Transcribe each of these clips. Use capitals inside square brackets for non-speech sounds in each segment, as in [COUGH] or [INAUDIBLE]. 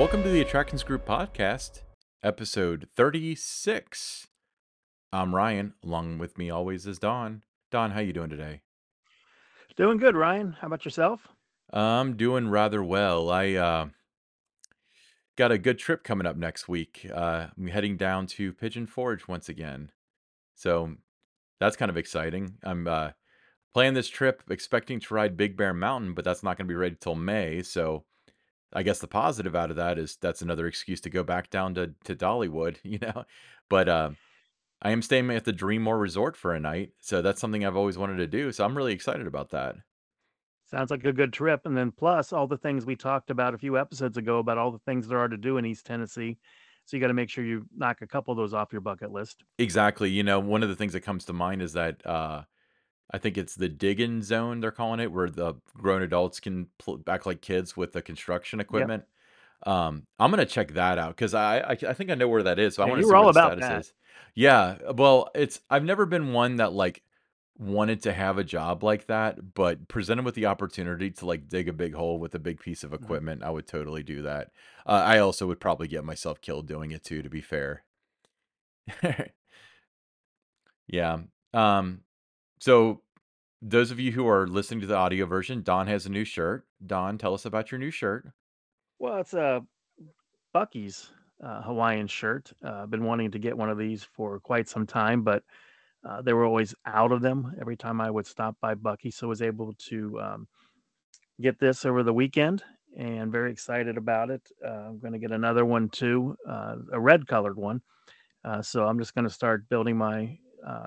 Welcome to the Attractions Group podcast, episode 36. I'm Ryan. Along with me always is Don. Don, how you doing today? Doing good, Ryan. How about yourself? I'm doing rather well. I uh, got a good trip coming up next week. Uh, I'm heading down to Pigeon Forge once again. So that's kind of exciting. I'm uh, planning this trip expecting to ride Big Bear Mountain, but that's not going to be ready till May. So I guess the positive out of that is that's another excuse to go back down to to Dollywood, [LAUGHS] you know. But uh, I am staying at the DreamMore Resort for a night, so that's something I've always wanted to do. So I'm really excited about that. Sounds like a good trip. And then plus all the things we talked about a few episodes ago about all the things there are to do in East Tennessee. So you got to make sure you knock a couple of those off your bucket list. Exactly. You know, one of the things that comes to mind is that uh, I think it's the digging zone they're calling it, where the grown adults can pl- act like kids with the construction Yep. equipment. Um, I'm gonna check that out because I, I I think I know where that is, so I Yeah, want to you see where all the about status that. is. Yeah, well, it's I've never been one that like wanted to have a job like that, but presented with the opportunity to like dig a big hole with a big piece of Mhm. equipment, I would totally do that. Uh, I also would probably get myself killed doing it too, to be fair. [LAUGHS] Yeah. Um, so those of you who are listening to the audio version, Don has a new shirt. Don, tell us about your new shirt. Well, it's a Buc-ee's uh, Hawaiian shirt. Uh, I've been wanting to get one of these for quite some time, but uh, they were always out of them every time I would stop by Buc-ee. So I was able to um, get this over the weekend and very excited about it. Uh, I'm going to get another one too, uh, a red colored one. So I'm just going to start building my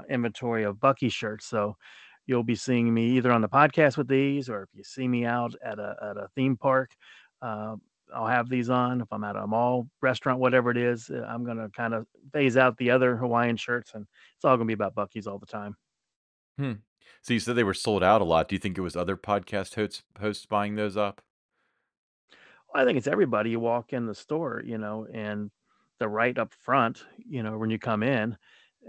inventory of Buc-ee shirts. So you'll be seeing me either on the podcast with these, or if you see me out at a at a theme park, uh, I'll have these on. If I'm at a mall, restaurant, whatever it is, uh, I'm going to kind of phase out the other Hawaiian shirts, and it's all going to be about Buc-ee's all the time. Hmm. So you said they were sold out a lot. Do you think it was other podcast hosts hosts buying those up? I think it's everybody. You walk in the store, you know, and they're right up front, you know, when you come in,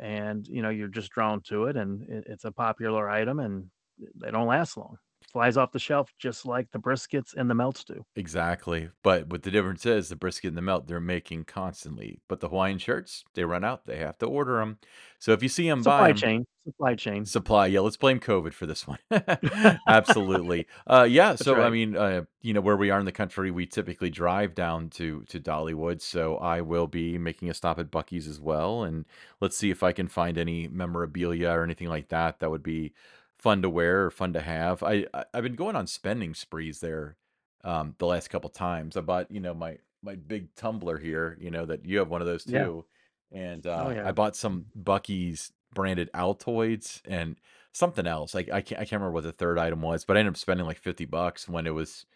and you know you're just drawn to it, and it's a popular item, and they don't last long. Flies off the shelf just like the briskets and the melts do. Exactly. But what the difference is, the brisket and the melt, they're making constantly. But the Hawaiian shirts, they run out. They have to order them. So if you see them, buy Supply them. chain, supply chain. Supply, yeah, let's blame COVID for this one. [LAUGHS] [LAUGHS] Absolutely. Uh, yeah, That's so I mean, uh, you know, where we are in the country, we typically drive down to to Dollywood, so I will be making a stop at Buc-ee's as well, and let's see if I can find any memorabilia or anything like that that would be fun to wear or fun to have. I, I I've been going on spending sprees there um the last couple times. I bought, you know, my my big tumbler here, you know, that you have one of those Yeah. too. And Oh uh I yeah. bought some Buc-ee's branded Altoids and something else. Like I can't I can't remember what the third item was, but I ended up spending like 50 bucks when it was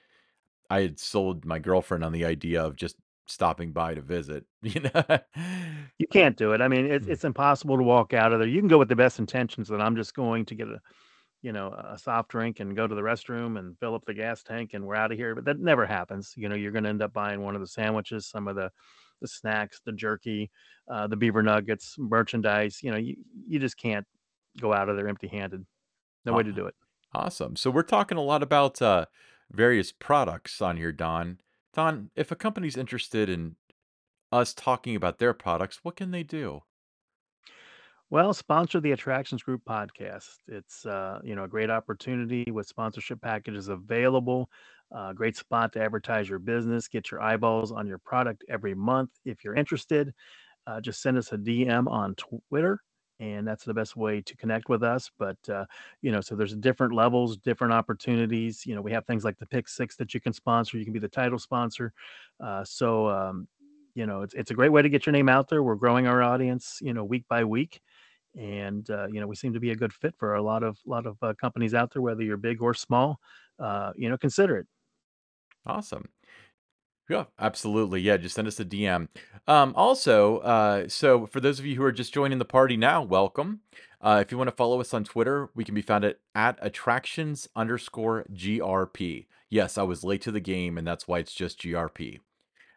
I had sold my girlfriend on the idea of just stopping by to visit, [LAUGHS] you know? You can't do it. I mean, it's Mm. it's impossible to walk out of there. You can go with the best intentions that I'm just going to get a you know, a soft drink and go to the restroom and fill up the gas tank and we're out of here. But that never happens. You know, you're going to end up buying one of the sandwiches, some of the the snacks, the jerky, uh, the beaver nuggets, merchandise. You know, you you just can't go out of there empty-handed. No way to do it. awesome. So we're talking a lot about, uh, various products on here, Don. Don, if a company's interested in us talking about their products, what can they do? Well, sponsor the Attractions Group podcast. It's uh, you know a great opportunity with sponsorship packages available. Uh, great spot to advertise your business, get your eyeballs on your product every month. If you're interested, uh, just send us a DM on Twitter, and that's the best way to connect with us. But uh, you know, so there's different levels, different opportunities. You know, we have things like the Pick Six that you can sponsor. You can be the title sponsor. Uh, so um, you know, it's it's a great way to get your name out there. We're growing our audience, you know, week by week, and uh, you know, we seem to be a good fit for a lot of lot of uh, companies out there, whether you're big or small. Uh, you know, consider it. Awesome. Yeah, absolutely. Yeah, just send us a DM. Um, also, uh, so for those of you who are just joining the party now, welcome. Uh, if you want to follow us on Twitter, we can be found at, at attractions underscore GRP. Yes, I was late to the game, and that's why it's just GRP.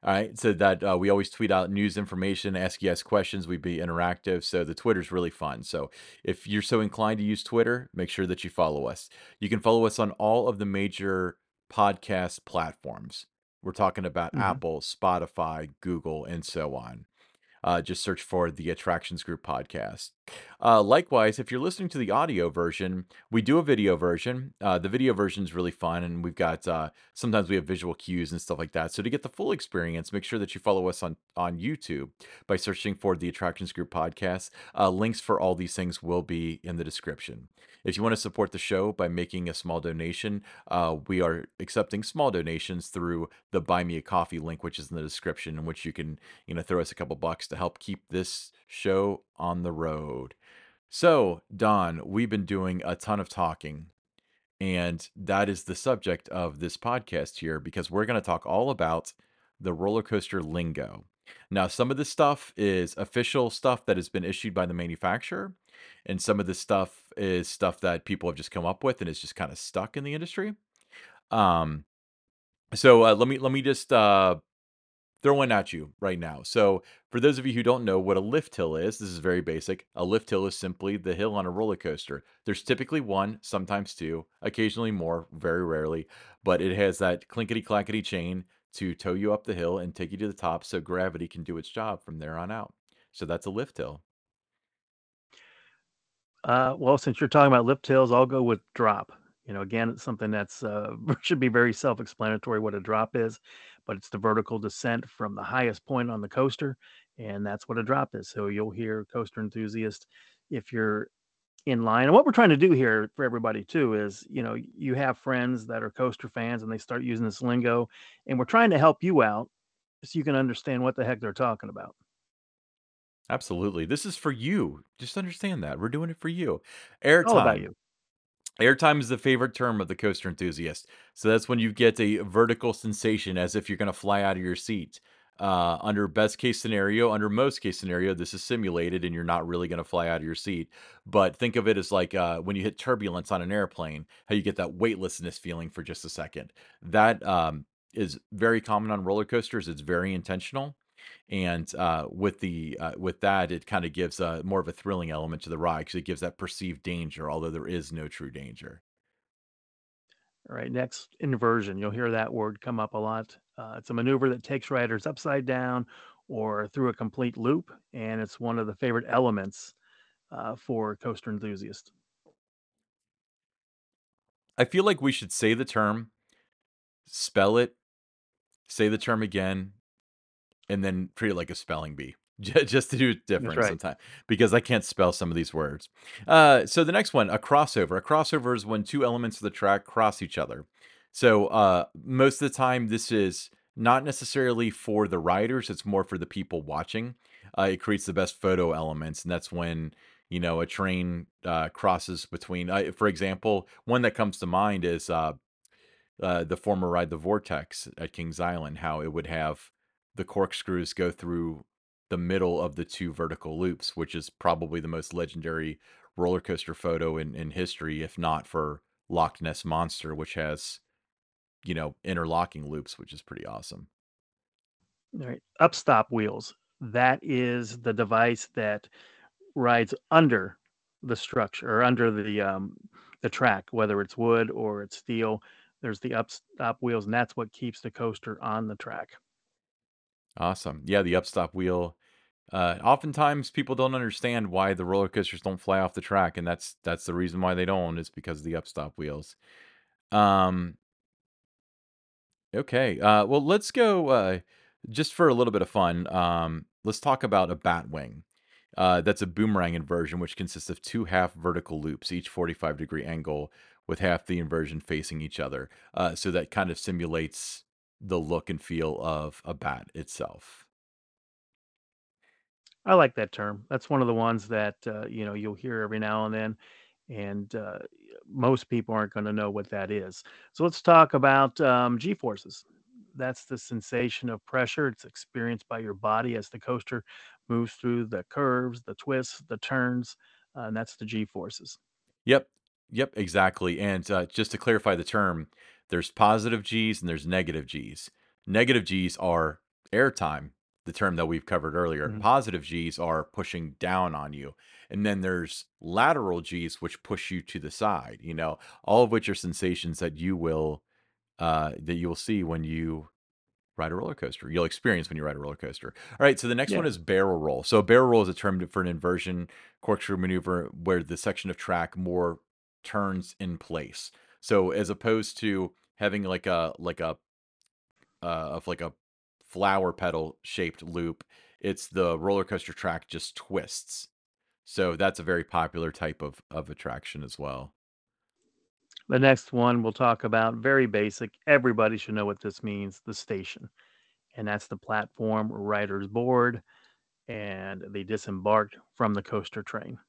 All right, so that uh, we always tweet out news information, ask you guys questions. We'd be interactive, so the Twitter's really fun. So if you're so inclined to use Twitter, make sure that you follow us. You can follow us on all of the major podcast platforms. We're talking about Mhm. Apple, Spotify, Google, and so on. Uh, just search for the Attractions Group podcast. Uh, likewise, if you're listening to the audio version, we do a video version. Uh, the video version is really fun, and we've got uh, sometimes we have visual cues and stuff like that. So to get the full experience, make sure that you follow us on on YouTube by searching for the Attractions Group podcast. Uh, links for all these things will be in the description. If you want to support the show by making a small donation, uh, we are accepting small donations through the Buy Me a Coffee link, which is in the description, in which you can you know throw us a couple bucks to help keep this show on the road. So, Don, we've been doing a ton of talking, and that is the subject of this podcast here because we're going to talk all about the roller coaster lingo. Now, some of this stuff is official stuff that has been issued by the manufacturer, and some of this stuff is stuff that people have just come up with and is just kind of stuck in the industry. Um, so uh, let me let me just uh, throw one at you right now. So, for those of you who don't know what a lift hill is, this is very basic. A lift hill is simply the hill on a roller coaster. There's typically one, sometimes two, occasionally more, very rarely, but it has that clinkety clackety chain to tow you up the hill and take you to the top so gravity can do its job from there on out. So, that's a lift hill. Uh, well, since you're talking about lift hills, I'll go with drop. You know, again, it's something that's uh, [LAUGHS] should be very self-explanatory what a drop is, but it's the vertical descent from the highest point on the coaster, and that's what a drop is. So you'll hear coaster enthusiast if you're in line. And what we're trying to do here for everybody too is, you know, you have friends that are coaster fans and they start using this lingo, and we're trying to help you out so you can understand what the heck they're talking about. Absolutely. This is for you. Just understand that. We're doing it for you. All about Airtime. you. Airtime is the favorite term of the coaster enthusiast. So that's when you get a vertical sensation as if you're going to fly out of your seat. Uh, under best case scenario, under most case scenario, this is simulated and you're not really going to fly out of your seat. But think of it as like uh, when you hit turbulence on an airplane, how you get that weightlessness feeling for just a second. That um, is very common on roller coasters. It's very intentional. And uh, with the uh, with that, it kind of gives uh, more of a thrilling element to the ride because it gives that perceived danger, although there is no true danger. All right, next inversion. You'll hear that word come up a lot. Uh, it's a maneuver that takes riders upside down or through a complete loop, and it's one of the favorite elements uh, for coaster enthusiasts. I feel like we should say the term, spell it, say the term again, and then treat it like a spelling bee. [LAUGHS] Just to do it different right. sometimes because I can't spell some of these words. Uh, so the next one, a crossover. A crossover is when two elements of the track cross each other. So uh, most of the time, this is not necessarily for the riders; it's more for the people watching. Uh, it creates the best photo elements, and that's when you know a train uh, crosses between. Uh, for example, one that comes to mind is uh, uh, the former ride the Vortex at Kings Island, how it would have the corkscrews go through the middle of the two vertical loops, which is probably the most legendary roller coaster photo in, in history, if not for Loch Ness Monster, which has, you know, interlocking loops, which is pretty awesome. All right, upstop wheels. That is the device that rides under the structure or under the um, the track, whether it's wood or it's steel. There's the upstop wheels, and that's what keeps the coaster on the track. Awesome. Yeah, the upstop wheel. Uh, oftentimes people don't understand why the roller coasters don't fly off the track, and that's that's the reason why they don't, is because of the upstop wheels. Um, Okay. Uh, well, let's go uh, just for a little bit of fun. Um, let's talk about a bat wing. Uh, that's a boomerang inversion, which consists of two half vertical loops, each 45 degree angle, with half the inversion facing each other. Uh, so that kind of simulates the look and feel of a bat itself. I like that term. That's one of the ones that uh, you know you'll hear every now and then, and uh, most people aren't going to know what that is. So let's talk about um, G forces. That's the sensation of pressure. It's experienced by your body as the coaster moves through the curves, the twists, the turns, uh, and that's the G forces. Yep. Yep, exactly. And uh, just to clarify the term, there's positive G's and there's negative G's. Negative G's are airtime, the term that we've covered earlier. Mhm. Positive G's are pushing down on you. And then there's lateral G's, which push you to the side, you know, all of which are sensations that you will uh that you'll see when you ride a roller coaster. You'll experience when you ride a roller coaster. All right, so the next one is barrel roll. So barrel roll is a term for an inversion corkscrew maneuver where the section of track more turns in place. So as opposed to having like a like a uh, of like a flower petal shaped loop, it's the roller coaster track just twists. So that's a very popular type of of attraction as well. The next one we'll talk about, very basic. Everybody should know what this means the station. And that's the platform riders board and they disembarked from the coaster train.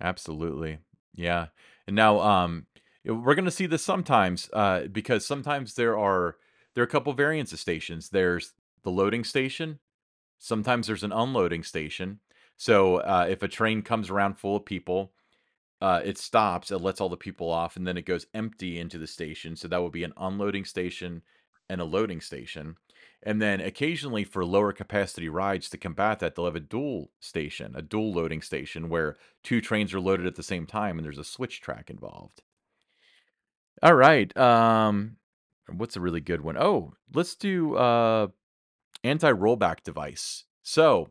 Absolutely. Yeah. And now um we're going to see this sometimes uh because sometimes there are there are a couple variants of stations. There's the loading station, sometimes there's an unloading station. So uh if a train comes around full of people, uh, it stops, it lets all the people off, and then it goes empty into the station. So that would be an unloading station and a loading station. And then occasionally for lower capacity rides to combat that, they'll have a dual station, a dual loading station where two trains are loaded at the same time and there's a switch track involved. All right. Um what's a really good one? Oh, let's do uh anti-rollback device. So,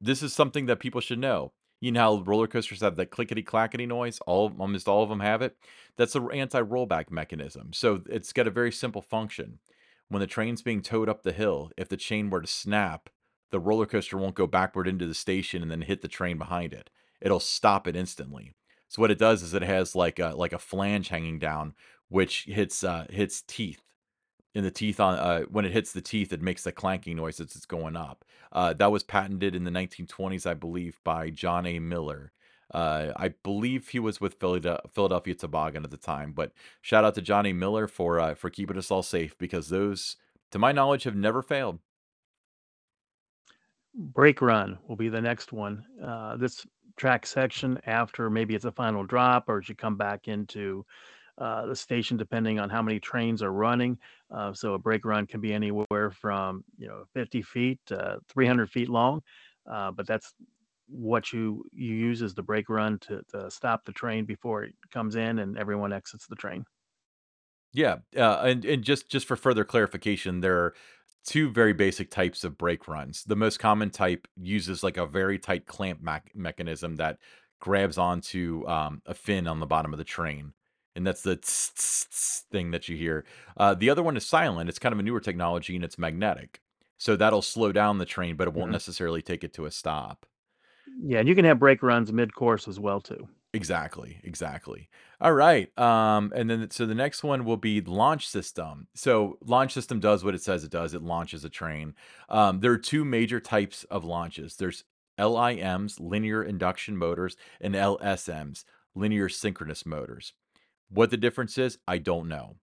this is something that people should know. You know how roller coasters have that clickety clackety noise? All almost all of them have it. That's an anti-rollback mechanism. So it's got a very simple function. When the train's being towed up the hill, if the chain were to snap, the roller coaster won't go backward into the station and then hit the train behind it. It'll stop it instantly. So what it does is it has like a like a flange hanging down, which hits uh, hits teeth in the teeth on uh, when it hits the teeth, it makes the clanking noise as it's going up. Uh, that was patented in the 1920s, I believe, by John A. Miller. Uh, I believe he was with Philadelphia, Philadelphia Toboggan at the time. But shout out to Johnny Miller for uh, for keeping us all safe because those, to my knowledge, have never failed. Brake run will be the next one. Uh, this track section, after maybe it's a final drop or as you come back into uh, the station, depending on how many trains are running. Uh, so a brake run can be anywhere from you know 50 feet to 300 feet long, uh, but that's what you you use as the brake run to, to stop the train before it comes in and everyone exits the train. Yeah, uh, and and just just for further clarification, there are two very basic types of brake runs. The most common type uses like a very tight clamp mech mechanism that grabs onto um, a fin on the bottom of the train, and that's the tss, tss, tss thing that you hear. Uh, the other one is silent. It's kind of a newer technology, and it's magnetic, so that'll slow down the train, but it won't Mhm. necessarily take it to a stop. Yeah, and you can have brake runs mid course as well too. Exactly, exactly. All right. Um, and then so the next one will be launch system. So launch system does what it says it does. It launches a train. Um, there are two major types of launches. There's LIMs, linear induction motors, and LSMs, linear synchronous motors. What the difference is, I don't know.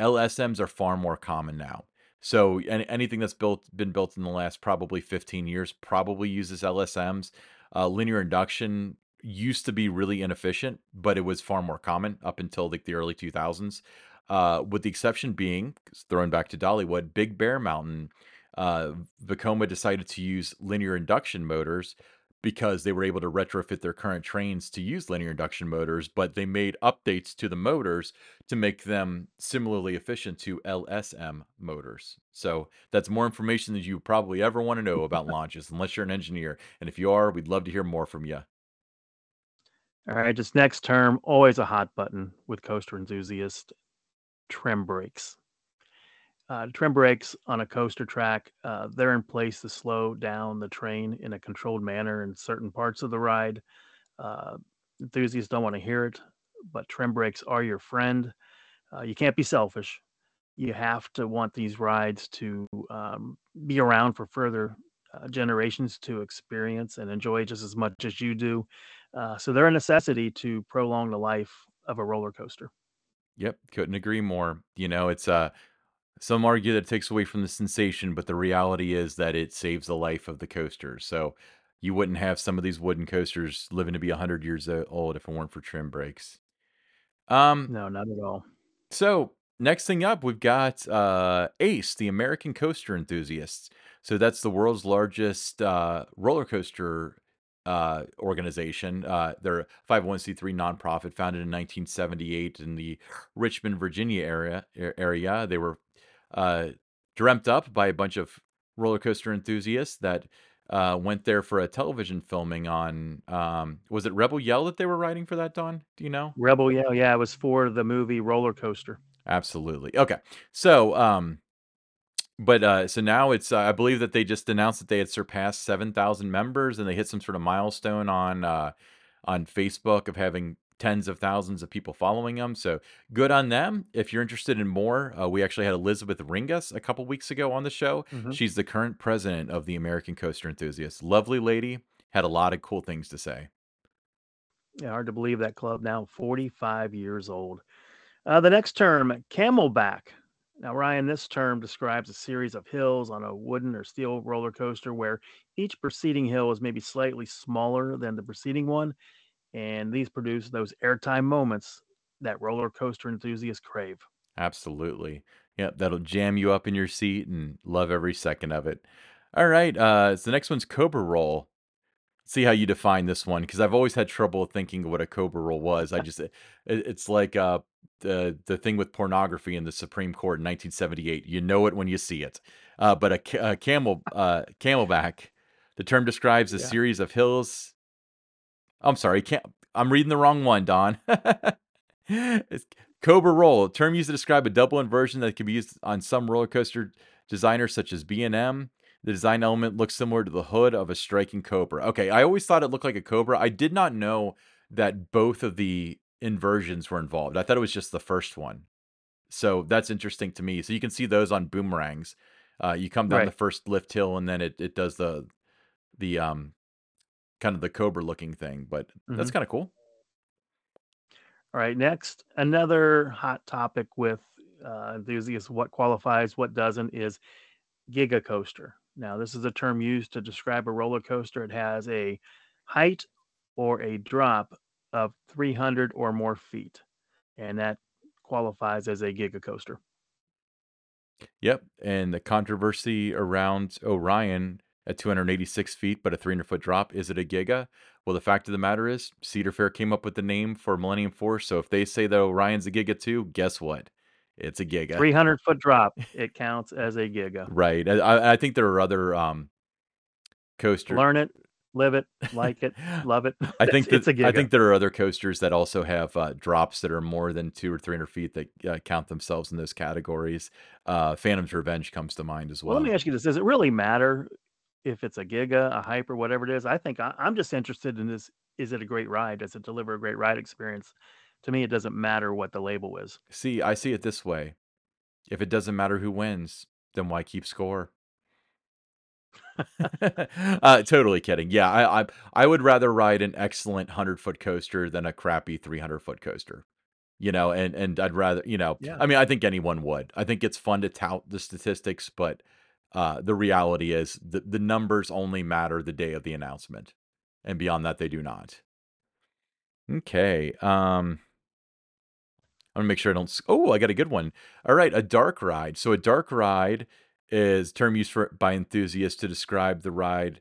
LSMs are far more common now. So any, anything that's built been built in the last probably 15 years probably uses LSMs. Uh, linear induction used to be really inefficient, but it was far more common up until like the early 2000s. Uh, with the exception being throwing back to Dollywood, Big Bear Mountain, uh, Vekoma decided to use linear induction motors because they were able to retrofit their current trains to use linear induction motors, but they made updates to the motors to make them similarly efficient to LSM motors. So that's more information than you probably ever want to know about [LAUGHS] launches, unless you're an engineer. And if you are, we'd love to hear more from you. All right, this next term, always a hot button with coaster enthusiasts, trim brakes. Uh, trim brakes on a coaster track, uh, they're in place to slow down the train in a controlled manner in certain parts of the ride. Uh, enthusiasts don't want to hear it, but trim brakes are your friend. Uh, you can't be selfish. You have to want these rides to um, be around for further uh, generations to experience and enjoy just as much as you do. Uh, so they're a necessity to prolong the life of a roller coaster. Yep, couldn't agree more. You know, it's uh some argue that it takes away from the sensation, but the reality is that it saves the life of the coaster. So you wouldn't have some of these wooden coasters living to be 100 years old if it weren't for trim brakes. Um No, not at all. So next thing up, we've got uh, ACE, the American Coaster Enthusiasts. So that's the world's largest uh, roller coaster uh, organization. Uh, they're a 501c3 nonprofit founded in 1978 in the Richmond, Virginia area. Area. They were uh, dreamt up by a bunch of roller coaster enthusiasts that uh, went there for a television filming on. Um, was it Rebel Yell that they were writing for that, Don? Do you know? Rebel Yell, yeah, it was for the movie Roller Coaster. Absolutely. Okay. So, um, but uh, so now it's uh, I believe that they just announced that they had surpassed seven thousand members and they hit some sort of milestone on uh, on Facebook of having tens of thousands of people following them. So good on them. If you're interested in more, uh, we actually had Elizabeth Ringas a couple weeks ago on the show. Mhm. She's the current president of the American Coaster Enthusiasts. Lovely lady. Had a lot of cool things to say. Yeah, hard to believe that club now 45 years old. Uh, the next term, camelback. Now, Ryan, this term describes a series of hills on a wooden or steel roller coaster where each preceding hill is maybe slightly smaller than the preceding one, and these produce those airtime moments that roller coaster enthusiasts crave. Absolutely. Yeah, that'll jam you up in your seat and love every second of it. All right. Uh, so the next one's Cobra Roll. See how you define this one because I've always had trouble thinking what a Cobra Roll was. I just, it, it's like uh, the the thing with pornography in the Supreme Court in 1978. You know it when you see it. Uh, but a, a camel, uh, camelback. The term describes a Yeah. series of hills. I'm sorry, can't. I'm reading the wrong one, Don. [LAUGHS] It's Cobra Roll, a term used to describe a double inversion that can be used on some roller coaster designers such as B&M. The design element looks similar to the hood of a striking cobra. Okay, I always thought it looked like a cobra. I did not know that both of the inversions were involved. I thought it was just the first one. So that's interesting to me. So you can see those on boomerangs. Uh, you come down the first lift hill and then it, it does the the um kind of the cobra looking thing, but that's Mhm. kind of cool. All right, next, another hot topic with uh, enthusiasts what qualifies, what doesn't is Giga coaster. Now, this is a term used to describe a roller coaster. It has a height or a drop of 300 or more feet, and that qualifies as a giga coaster. Yep, and the controversy around Orion at 286 feet, but a 300 foot drop. Is it a giga? Well, the fact of the matter is, Cedar Fair came up with the name for Millennium Force. So if they say that Orion's a giga too, guess what? It's a giga, 300 foot drop, it counts as a giga. right? I, I think there are other um coaster. Learn it, live it, like it, [LAUGHS] love it. I think [LAUGHS] it's a I I think there are other coasters that also have uh, drops that are more than two or three hundred feet that uh, count themselves in those categories. Uh, Phantom's Revenge comes to mind as Well, well. let me ask you this: Does it really matter if it's a giga, a hyper, whatever it is? I think I, I'm just interested in this: Is it a great ride? Does it deliver a great ride experience? To me, it doesn't matter what the label is. See, I see it this way. If it doesn't matter who wins, then why keep score? [LAUGHS] uh, totally kidding. Yeah, I, I I would rather ride an excellent hundred foot coaster than a crappy three hundred foot coaster. You know, and and I'd rather you know. Yeah. I mean, I think anyone would. I think it's fun to tout the statistics, but uh, the reality is the the numbers only matter the day of the announcement, and beyond that, they do not. Okay. Um. I'm gonna make sure I don't. Oh, I got a good one. All right, a dark ride. So a dark ride is term used for by enthusiasts to describe the ride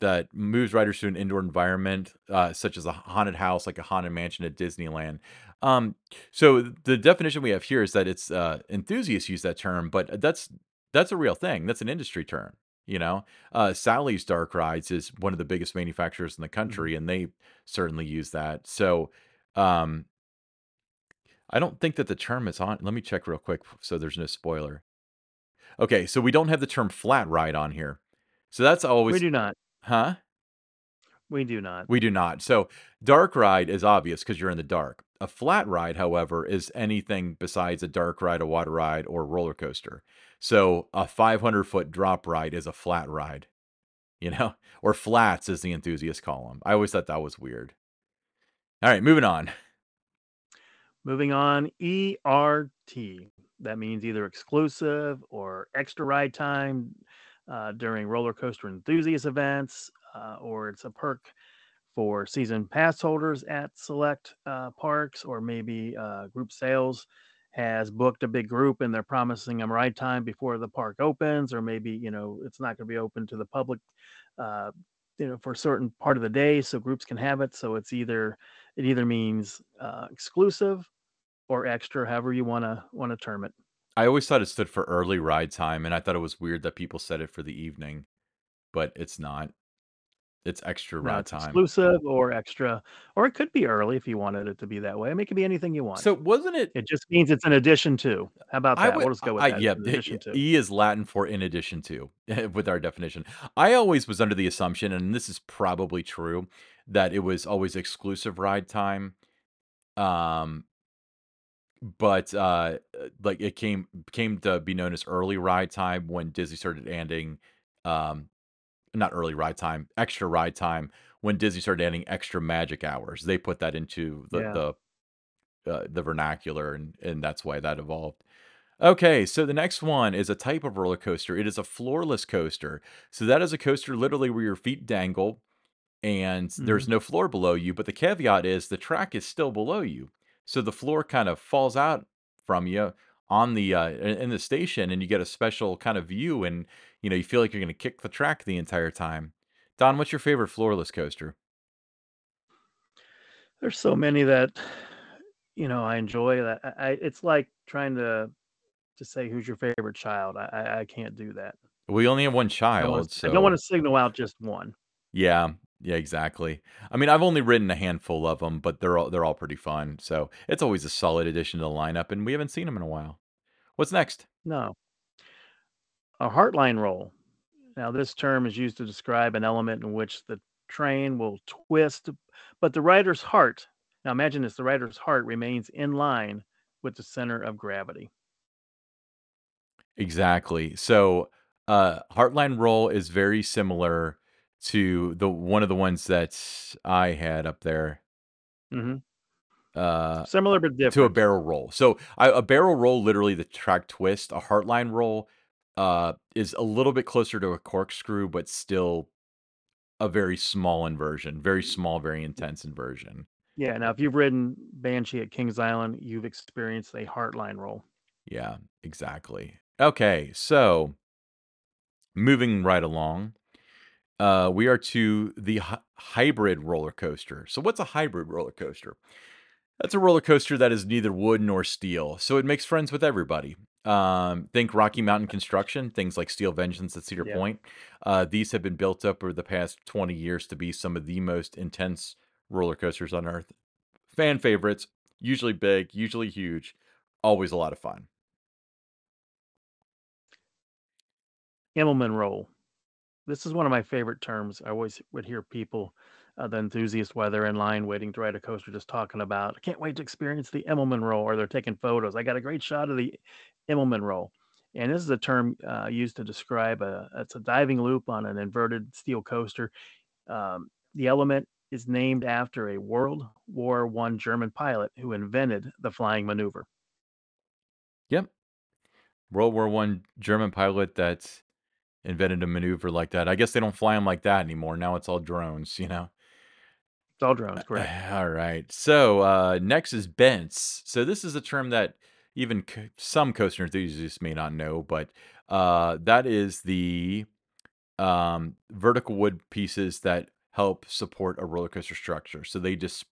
that moves riders to an indoor environment, uh, such as a haunted house, like a haunted mansion at Disneyland. Um, so the definition we have here is that it's uh, enthusiasts use that term, but that's that's a real thing. That's an industry term. You know, uh, Sally's Dark Rides is one of the biggest manufacturers in the Mhm. country, and they certainly use that. So. Um, I don't think that the term is on. Let me check real quick so there's no spoiler. Okay, so we don't have the term flat ride on here. So that's always We do not. huh? We do not. We do not. So dark ride is obvious because you're in the dark. A flat ride, however, is anything besides a dark ride, a water ride, or a roller coaster. So a 500 foot drop ride is a flat ride, you know, [LAUGHS] or flats as the enthusiasts call them. I always thought that was weird. All right, moving on. Moving on, ERT. That means either exclusive or extra ride time uh, during roller coaster enthusiast events, uh, or it's a perk for season pass holders at select uh, parks, or maybe uh, group sales has booked a big group and they're promising them ride time before the park opens, or maybe you know it's not going to be open to the public. Uh, you know, for a certain part of the day, so groups can have it. So it's either it either means uh, exclusive or extra, however you want to want to term it. I always thought it stood for early ride time, and I thought it was weird that people said it for the evening, but it's not. It's extra No, ride it's time. exclusive or extra, or it could be early if you wanted it to be that way. I mean, it could be anything you want. So wasn't it It just means it's an addition to. How about I that? would We'll just go with I that. It's yeah, an the to. E is Latin for in addition to, [LAUGHS] with our definition. I always was under the assumption, and this is probably true, that it was always exclusive ride time. Um, but, uh, like, it came came to be known as early ride time when Disney started adding, um not early ride time, extra ride time when Disney started adding extra magic hours. They put that into the Yeah. the, uh, the vernacular, and and that's why that evolved. Okay, so the next one is a type of roller coaster. It is a floorless coaster. So that is a coaster literally where your feet dangle and there's Mhm. no floor below you, but the caveat is the track is still below you. So the floor kind of falls out from you on the uh, in the station and you get a special kind of view and you know, you feel like you're going to kick the track the entire time. Don, what's your favorite floorless coaster? There's so many that, you know, I enjoy that. I I it's like trying to to say who's your favorite child. I I I can't do that. We only have one I don't wanna child, I don't wanna signal out just one. Yeah, yeah, exactly. I mean, I've only ridden a handful of them, but they're all they're all pretty fun. So it's always a solid addition to the lineup, and we haven't seen them in a while. What's next? No. A heartline roll. Now, this term is used to describe an element in which the train will twist, but the rider's heart now imagine this, the rider's heart remains in line with the center of gravity. Exactly. So, uh, Heartline Roll is very similar to the one of the ones that I had up there. Mhm. Uh, Similar but different. to a barrel roll. So, I, a barrel roll, literally the track twist. A Heartline Roll, uh, is a little bit closer to a corkscrew, but still a very small inversion, very small, very intense inversion. Yeah, now if you've ridden Banshee at Kings Island, you've experienced a heartline roll. Yeah, exactly. Okay, so moving right along, uh, we are to the hy- hybrid roller coaster. So, what's a hybrid roller coaster? That's a roller coaster that is neither wood nor steel, so it makes friends with everybody. Um, think Rocky Mountain construction, things like Steel Vengeance at Cedar Yeah. Point. Uh, these have been built up over the past 20 years to be some of the most intense roller coasters on Earth. Fan favorites, usually big, usually huge, always a lot of fun. Immelmann roll. This is one of my favorite terms. I always would hear people, uh, the enthusiasts, while they're in line waiting to ride a coaster, just talking about, I can't wait to experience the Immelmann roll, or they're taking photos. I got a great shot of the Immelmann roll. And this is a term uh, used to describe a it's a diving loop on an inverted steel coaster. Um, the element is named after a World War One German pilot who invented the flying maneuver. Yep. World War One German pilot that invented a maneuver like that. I guess they don't fly them like that anymore. Now it's all drones, [LAUGHS] you know. It's all drones, correct? All right. So uh, next is bents. So this is a term that even co- some coaster enthusiasts may not know, but uh, that is the um, vertical wood pieces that help support a roller coaster structure. So they just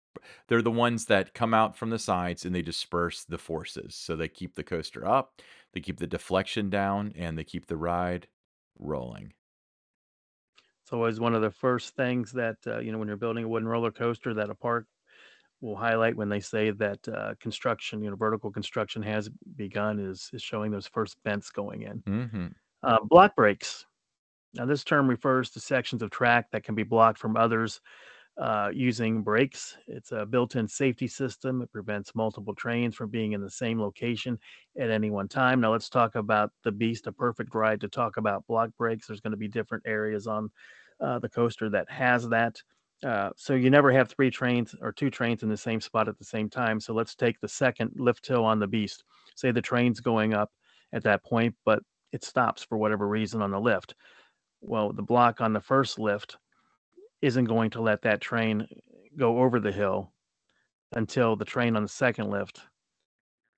they're the ones that come out from the sides and they disperse the forces. So they keep the coaster up, they keep the deflection down, and they keep the ride rolling. It's always one of the first things that, uh, you know, when you're building a wooden roller coaster that a park will highlight when they say that uh, construction, you know, vertical construction has begun is, is showing those first bents going in. hmm Uh, block brakes. Now, this term refers to sections of track that can be blocked from others uh, using brakes. It's a built in safety system. It prevents multiple trains from being in the same location at any one time. Now, let's talk about the Beast, a perfect ride to talk about block brakes. There's going to be different areas on uh, the coaster that has that. Uh, so you never have three trains or two trains in the same spot at the same time. So let's take the second lift hill on the Beast. Say the train's going up at that point, but it stops for whatever reason on the lift. Well, the block on the first lift isn't going to let that train go over the hill until the train on the second lift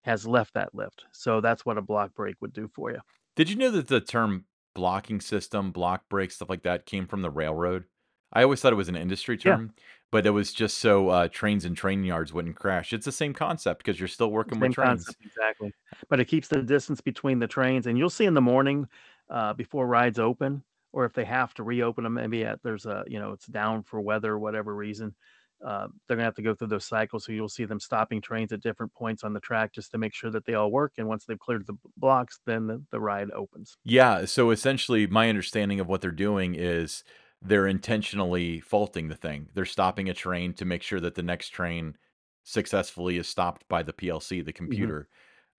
has left that lift. So that's what a block brake would do for you. Did you know that the term blocking system, block brake, stuff like that came from the railroad? I always thought it was an industry Yeah. term, but it was just so, uh, trains and train yards wouldn't crash. It's the same concept because you're still working with trains. concept, exactly. But it keeps the distance between the trains, and you'll see in the morning, uh, before rides open, or if they have to reopen them, maybe at there's a you know, it's down for weather or whatever reason, uh, they're gonna have to go through those cycles, so you'll see them stopping trains at different points on the track just to make sure that they all work, and once they've cleared the blocks, then the the ride opens. Yeah, so essentially, my understanding of what they're doing is they're intentionally faulting the thing. They're stopping a train to make sure that the next train successfully is stopped by the PLC, the Mhm. computer,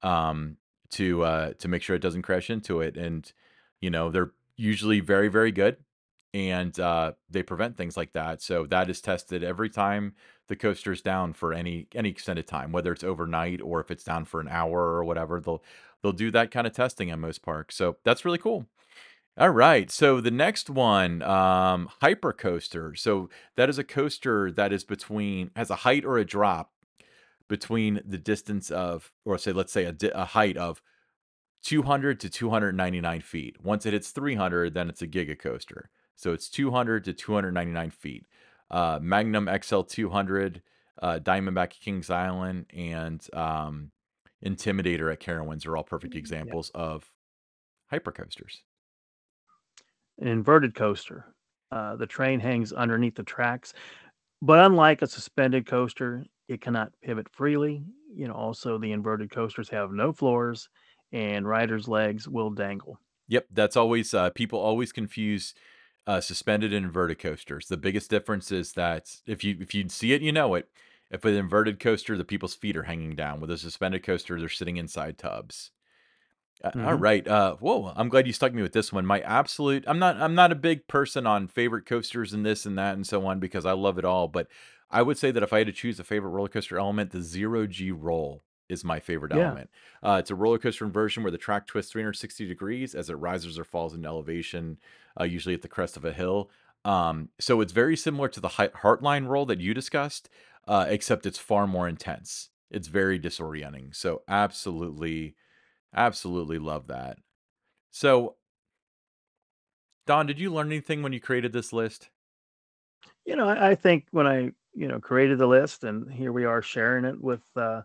um, to, uh, to make sure it doesn't crash into it, and, you know, they're usually very, very good, and, uh, they prevent things like that, so that is tested every time the coaster is down for any any extended time, whether it's overnight or if it's down for an hour or whatever, they'll they'll do that kinda testing at most parks, so that's really cool. Alright, so the next one, um, Hyper Coaster. So that is a coaster that is between has a height or a drop between the distance of or say, let's say a di a height of 200 to 299 feet. Once it hits 300, then it's a Giga Coaster. So it's 200 to 299 feet. Uh, Magnum XL 200, uh, Diamondback Kings Island, and, um, Intimidator at Carowinds are all perfect Mm, yeah. examples of hyper coasters. An inverted coaster. Uh, the train hangs underneath the tracks, but unlike a suspended coaster, it cannot pivot freely. You know, also, the inverted coasters have no floors, and riders' legs will dangle. Yep, that's always, uh people always confuse, uh, suspended and inverted coasters. The biggest difference is that if you if you'd see it, you know it. If an inverted coaster, the people's feet are hanging down. With a suspended coaster, they're sitting inside tubs. Uh, Mhm. alright, uh, whoa, I'm glad you stuck me with this one. My absolute I'm not I'm not a big person on favorite coasters and this and that and so on because I love it all, but I would say that if I had to choose a favorite roller coaster element, the Zero G Roll is my favorite Yeah. element. Uh, it's a roller coaster inversion where the track twists 360 degrees as it rises or falls in elevation, uh, usually at the crest of a hill. Um, so it's very similar to the Heartline roll that you discussed, uh, except it's far more intense. It's very disorienting. So absolutely, absolutely love that. So Don, did you learn anything when you created this list? You know, I I think when I, you know, created the list and here we are sharing it with, uh,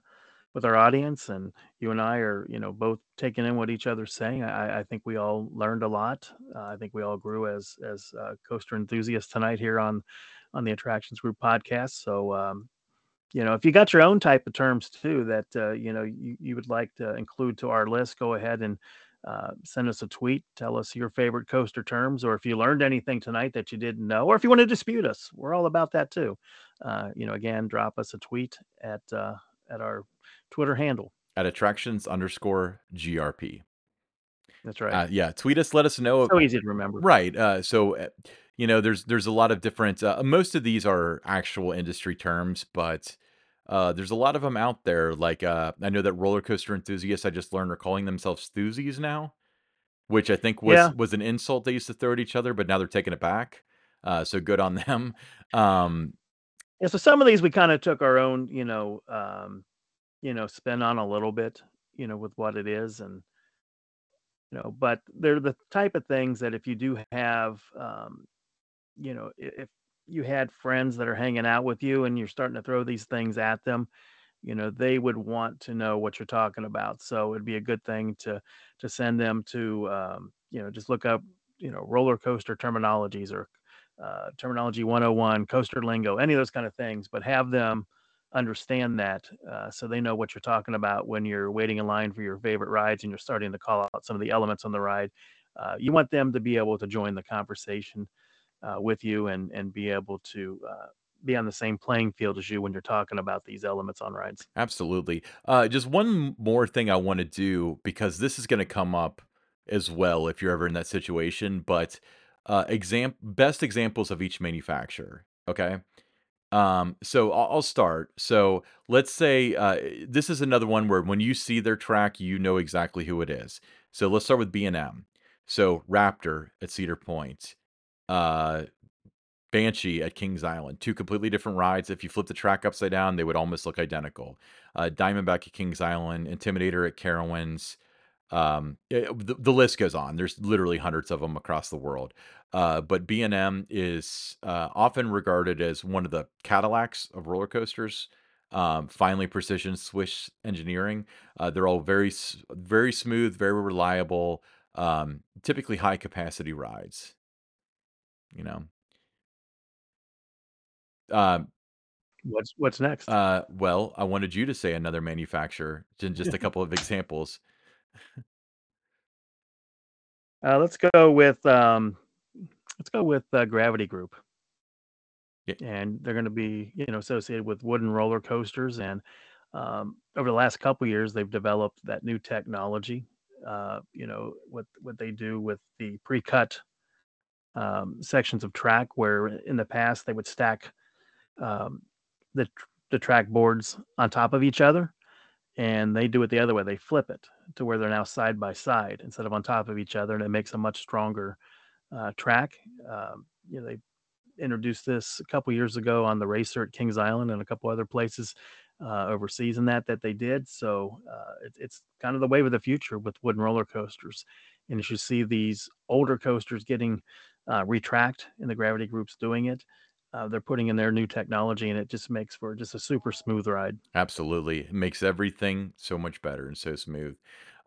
with our audience, and you and I are, you know, both taking in what each other's saying, I I think we all learned a lot. Uh, I think we all grew as as, uh, coaster enthusiasts tonight here on on the Attractions Group podcast. So, um, you know, if you got your own type of terms too that, uh, you know, you you would like to include to our list, go ahead and, uh, send us a tweet. Tell us your favorite coaster terms, or if you learned anything tonight that you didn't know, or if you wanna dispute us, we're all about that too. Uh, you know, again, drop us a tweet at, uh, at our Twitter handle. At attractions underscore GRP. That's right. Uh, yeah, tweet us, let us know So easy to remember. Right, uh, so, eh, you know, there's there's a lot of different, uh most of these are actual industry terms, but, uh, there's a lot of them out there, like, uh, I know that roller coaster enthusiasts, I just learned, are calling themselves "Thusies" now, which I think was Yeah. was an insult they used to throw at each other, but now they're taking it back. Uh, so good on them. Um Yeah, so some of these we kinda took our own, you know, um, you know, spin on a little bit, you know, with what it is and you know, but they're the type of things that if you do have, um, you know, if you had friends that are hanging out with you and you're starting to throw these things at them, you know, they would want to know what you're talking about. So it'd be a good thing to to send them to, um, you know, just look up, you know, roller coaster terminologies or, uh, Terminology 101, Coaster Lingo, any of those kind of things, but have them understand that, uh, so they know what you're talking about when you're waiting in line for your favorite rides and you're starting to call out some of the elements on the ride. Uh, you want them to be able to join the conversation, uh, with you and and be able to, uh, be on the same playing field as you when you're talking about these elements on rides. Absolutely. Uh, just one more thing I wanna do, because this is gonna come up as well if you're ever in that situation, but, uh, exam best examples of each manufacturer, okay? Um, so I'll start. So let's say, uh, this is another one where when you see their track, you know exactly who it is. So let's start with B&M. So Raptor at Cedar Point, uh, Banshee at Kings Island, 2 completely different rides. If you flip the track upside down, they would almost look identical. Uh, Diamondback at Kings Island, Intimidator at Carowinds, Um, eh, the, the list goes on. There's literally hundreds of them across the world. Uh, but B&M is uh, often regarded as one of the Cadillacs of roller coasters. Um, finely precision Swiss engineering. Uh, they're all very, very smooth, very reliable. Um, typically high capacity rides. You know. Um, What's what's next? uh, well, I wanted you to say another manufacturer, just a [LAUGHS] couple of examples. Uh, let's go with um, let's go with uh, Gravity Group, Yeah, and they're going to be you know associated with wooden roller coasters. And um, over the last couple years, they've developed that new technology. Uh, you know what what they do with the pre-cut um, sections of track, where in the past they would stack um, the the track boards on top of each other, and they do it the other way. They flip it to where they're now side by side instead of on top of each other, and it makes a much stronger uh, track. Um, you know, they introduced this a couple years ago on the racer at Kings Island and a couple other places uh, overseas and that that they did. So uh, it, it's kind of the wave of the future with wooden roller coasters. And as you see these older coasters getting uh, retracked and the gravity groups doing it, uh, they're putting in their new technology and it just makes for just a super smooth ride. absolutely. It makes everything so much better and so smooth.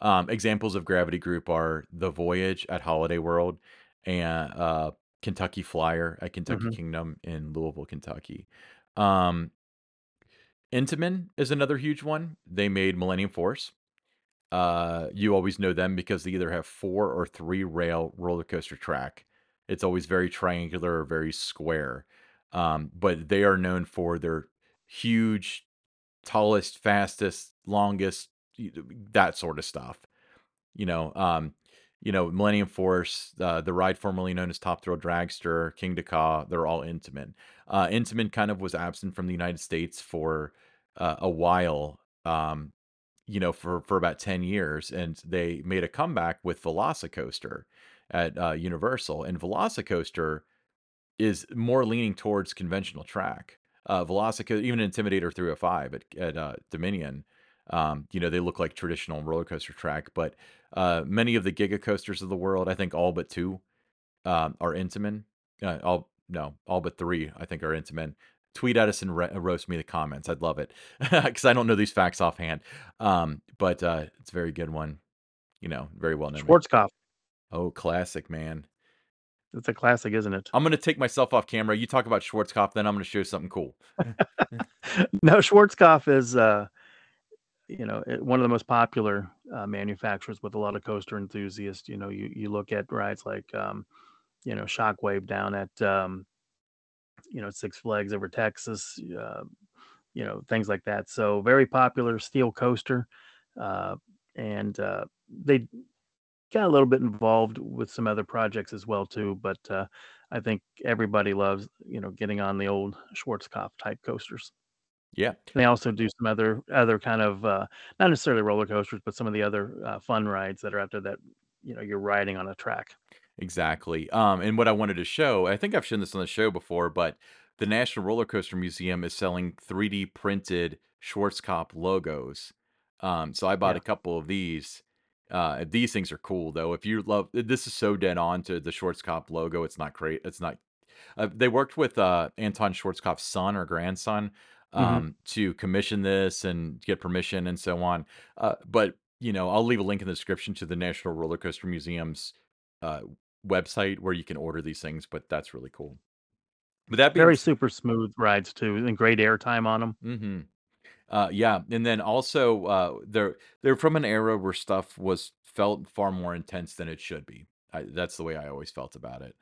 Um, examples of Gravity Group are the Voyage at Holiday World and uh, Kentucky Flyer at Kentucky hmm Kingdom in Louisville, Kentucky. Um, Intamin is another huge one. They made Millennium Force. Uh, you always know them because they either have four or three rail roller coaster track. It's always very triangular or very square. Um, but they are known for their huge, tallest, fastest, longest, that sort of stuff. You know, um, you know, Millennium Force, uh, the ride formerly known as Top Thrill Dragster, Kingda Ka, they're all Intamin. Uh, Intamin kind of was absent from the United States for uh, a while. Um, you know, for for about 10 years, and they made a comeback with Velocicoaster at, uh, Universal, and Velocicoaster is more leaning towards conventional track. Uh, Velocico even Intimidator 305 at at, uh, Dominion, um, you know, they look like traditional roller coaster track, but, uh, many of the Giga Coasters of the world, I think all but 2, um, are Intamin. Uh, all no, all but 3, I think, are Intamin. Tweet at us and ro roast me the comments. I'd love it [LAUGHS] because I don't know these facts offhand. Um, but, uh, it's a very good one, you know, very well known. Schwarzkopf, Oh, classic, man. It's a classic, isn't it? I'm gonna take myself off camera. You talk about Schwarzkopf, then I'm gonna show you something cool. [LAUGHS] [LAUGHS] no, Schwarzkopf is uh, you know one of the most popular uh, manufacturers with a lot of coaster enthusiasts. You know, you you look at rides like um, you know Shockwave down at um, you know Six Flags over Texas. Uh, you know things like that. So very popular steel coaster, uh, and uh, they got a little bit involved with some other projects as well too. But uh, I think everybody loves you know getting on the old Schwarzkopf type coasters. Yeah. and They also do some other other kind of uh, not necessarily roller coasters, but some of the other uh, fun rides that are out there that you know you're riding on a track. Exactly. Um, and what I wanted to show, I think I've shown this on the show before, but the National Roller Coaster Museum is selling 3D printed Schwarzkopf logos. Um, so I bought Yeah. a couple of these. Uh, these things are cool though. If you love, this is so dead on to the Schwarzkopf logo. It's not great. It's not. Uh, they worked with uh, Anton Schwarzkopf's son or grandson hmm um, to commission this and get permission and so on. Uh, but you know, I'll leave a link in the description to the National Roller Coaster Museum's uh, website where you can order these things, but that's really cool. But that being Very super smooth rides too, and great airtime on them. mhm. Uh, yeah, and then also, uh, they're they're from an era where stuff was felt far more intense than it should be. I that's the way I always felt about it.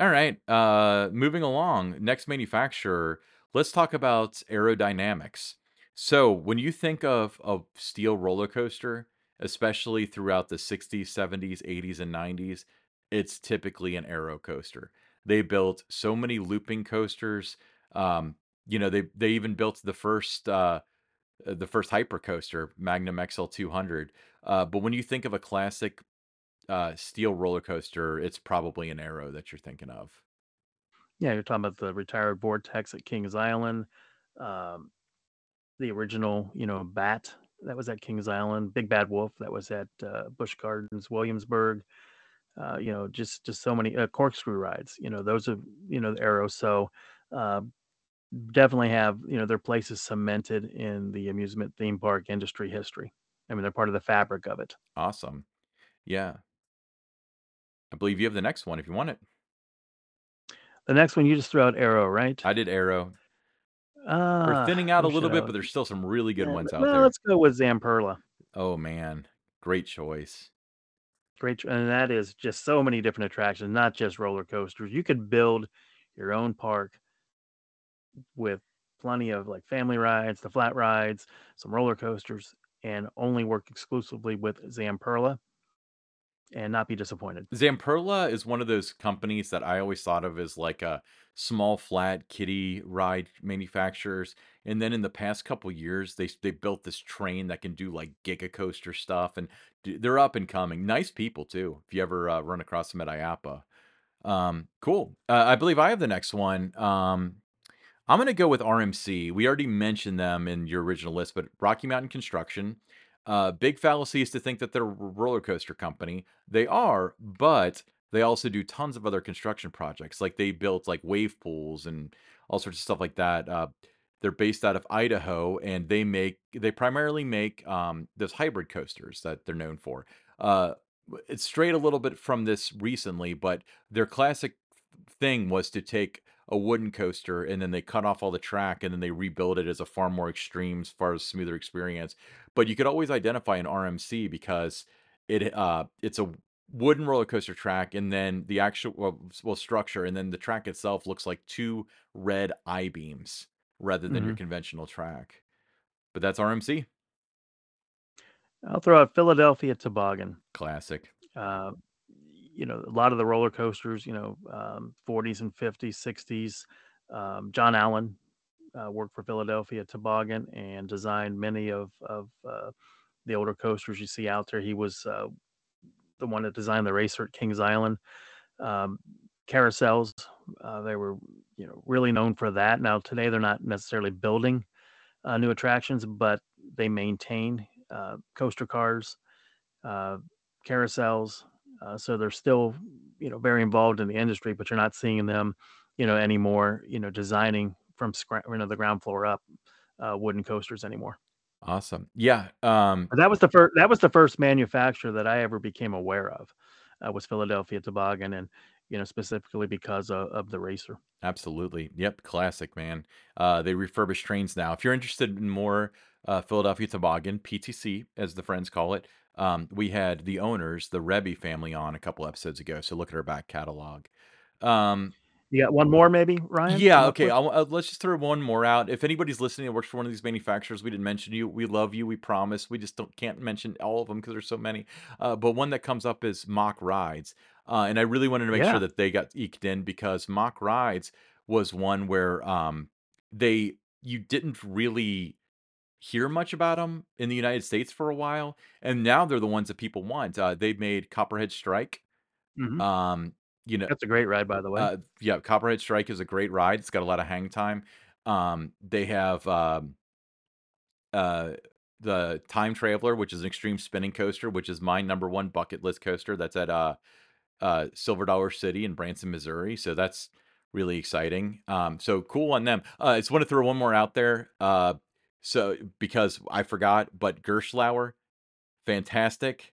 Alright, uh, moving along, next manufacturer, let's talk about Arrow Dynamics. So, when you think of of steel roller coaster, especially throughout the '60s, '70s, '80s, and '90s, it's typically an Arrow coaster. They built so many looping coasters, um, you know, they they even built the first, uh, uh, the first hyper coaster, Magnum XL 200, uh, but when you think of a classic, uh, steel roller coaster, it's probably an Arrow that you're thinking of. Yeah, you're talking about the retired Vortex at Kings Island, um, the original, you know, Bat. that was at Kings Island. Big Bad Wolf that was at uh, Busch Gardens, Williamsburg. Uh, you know, just just so many uh, corkscrew rides. You know, those are you know the arrows. So uh, definitely have you know their places cemented in the amusement theme park industry history. I mean, they're part of the fabric of it. Awesome. Yeah. I believe you have the next one if you want it. The next one you just throw out Arrow, right? I did Arrow. We're Ah, thinning out a little bit, but there's still some really good Yeah, ones out there. let's go with Zamperla. Oh man, great choice. Great, and that is just so many different attractions, not just roller coasters. You could build your own park with plenty of like family rides, the flat rides, some roller coasters, and only work exclusively with Zamperla and not be disappointed. Zamperla is one of those companies that I always thought of as like a small flat kiddie ride manufacturers. And then in the past couple years, they they built this train that can do like giga coaster stuff, and they're up and coming. Nice people too. If you ever uh, run across them at IAAPA, um, cool. Uh, I believe I have the next one. Um, I'm gonna go with RMC. We already mentioned them in your original list, but Rocky Mountain Construction. Uh, big fallacy is to think that they're a roller coaster company. They are, but they also do tons of other construction projects. Like they built like wave pools and all sorts of stuff like that. Uh, they're based out of Idaho, and they make they primarily make um, those hybrid coasters that they're known for. Uh, it's strayed a little bit from this recently, but their classic thing was to take a wooden coaster and then they cut off all the track and then they rebuild it as a far more extreme as far as smoother experience. But you could always identify an rmc because it uh it's a wooden roller coaster track and then the actual well, well structure and then the track itself looks like two red i beams rather than your hmm conventional track. But that's rmc I'll throw out Philadelphia Toboggan. classic. Uh, you know, a lot of the roller coasters, you know, um, 40s and 50s, 60s. Um, John Allen uh, worked for Philadelphia Toboggan and designed many of of uh, the older coasters you see out there. He was uh, the one that designed the racer at Kings Island. Um, carousels, uh, they were you know really known for that. Now today they're not necessarily building uh, new attractions, but they maintain uh, coaster cars, carousels. Uh, so they're still, you know, very involved in the industry, but you're not seeing them, you know, anymore, you know, designing from scratch, you know, the ground floor up uh, wooden coasters anymore. awesome yeah um that was the first. That was the first manufacturer that I ever became aware of. Uh, was Philadelphia Toboggan, and you know, specifically because of, of the racer. Absolutely. Yep, classic, man. Uh, they refurbish trains now. If you're interested in more uh, Philadelphia Toboggan, PTC, as the friends call it, um, we had the owners, the Rebbie family, on a couple episodes ago. So look at our back catalog. Um, You got one more, maybe Ryan? yeah, okay. with. I'll, uh, let's just throw one more out. If anybody's listening that works for one of these manufacturers, we didn't mention you. We love you. We promise. We just don't can't mention all of them because there's so many. Uh, but one that comes up is Mack Rides, uh, and I really wanted to make sure that they got eked in because Mack Rides was one where um, they you didn't really hear much about them in the United States for a while, and now they're the ones that people want. Uh, they made Copperhead Strike. hmm Um, you know, That's a great ride, by the way. uh, yeah, Copperhead Strike is a great ride. It's got a lot of hang time. Um, they have um, uh, the Time Traveler, which is an extreme spinning coaster, which is my number one bucket list coaster. That's at uh, uh, Silver Dollar City in Branson, Missouri. So that's really exciting. Um, so cool on them. Uh, I just want to throw one more out there. Uh, so because I forgot, but Gerstlauer, fantastic.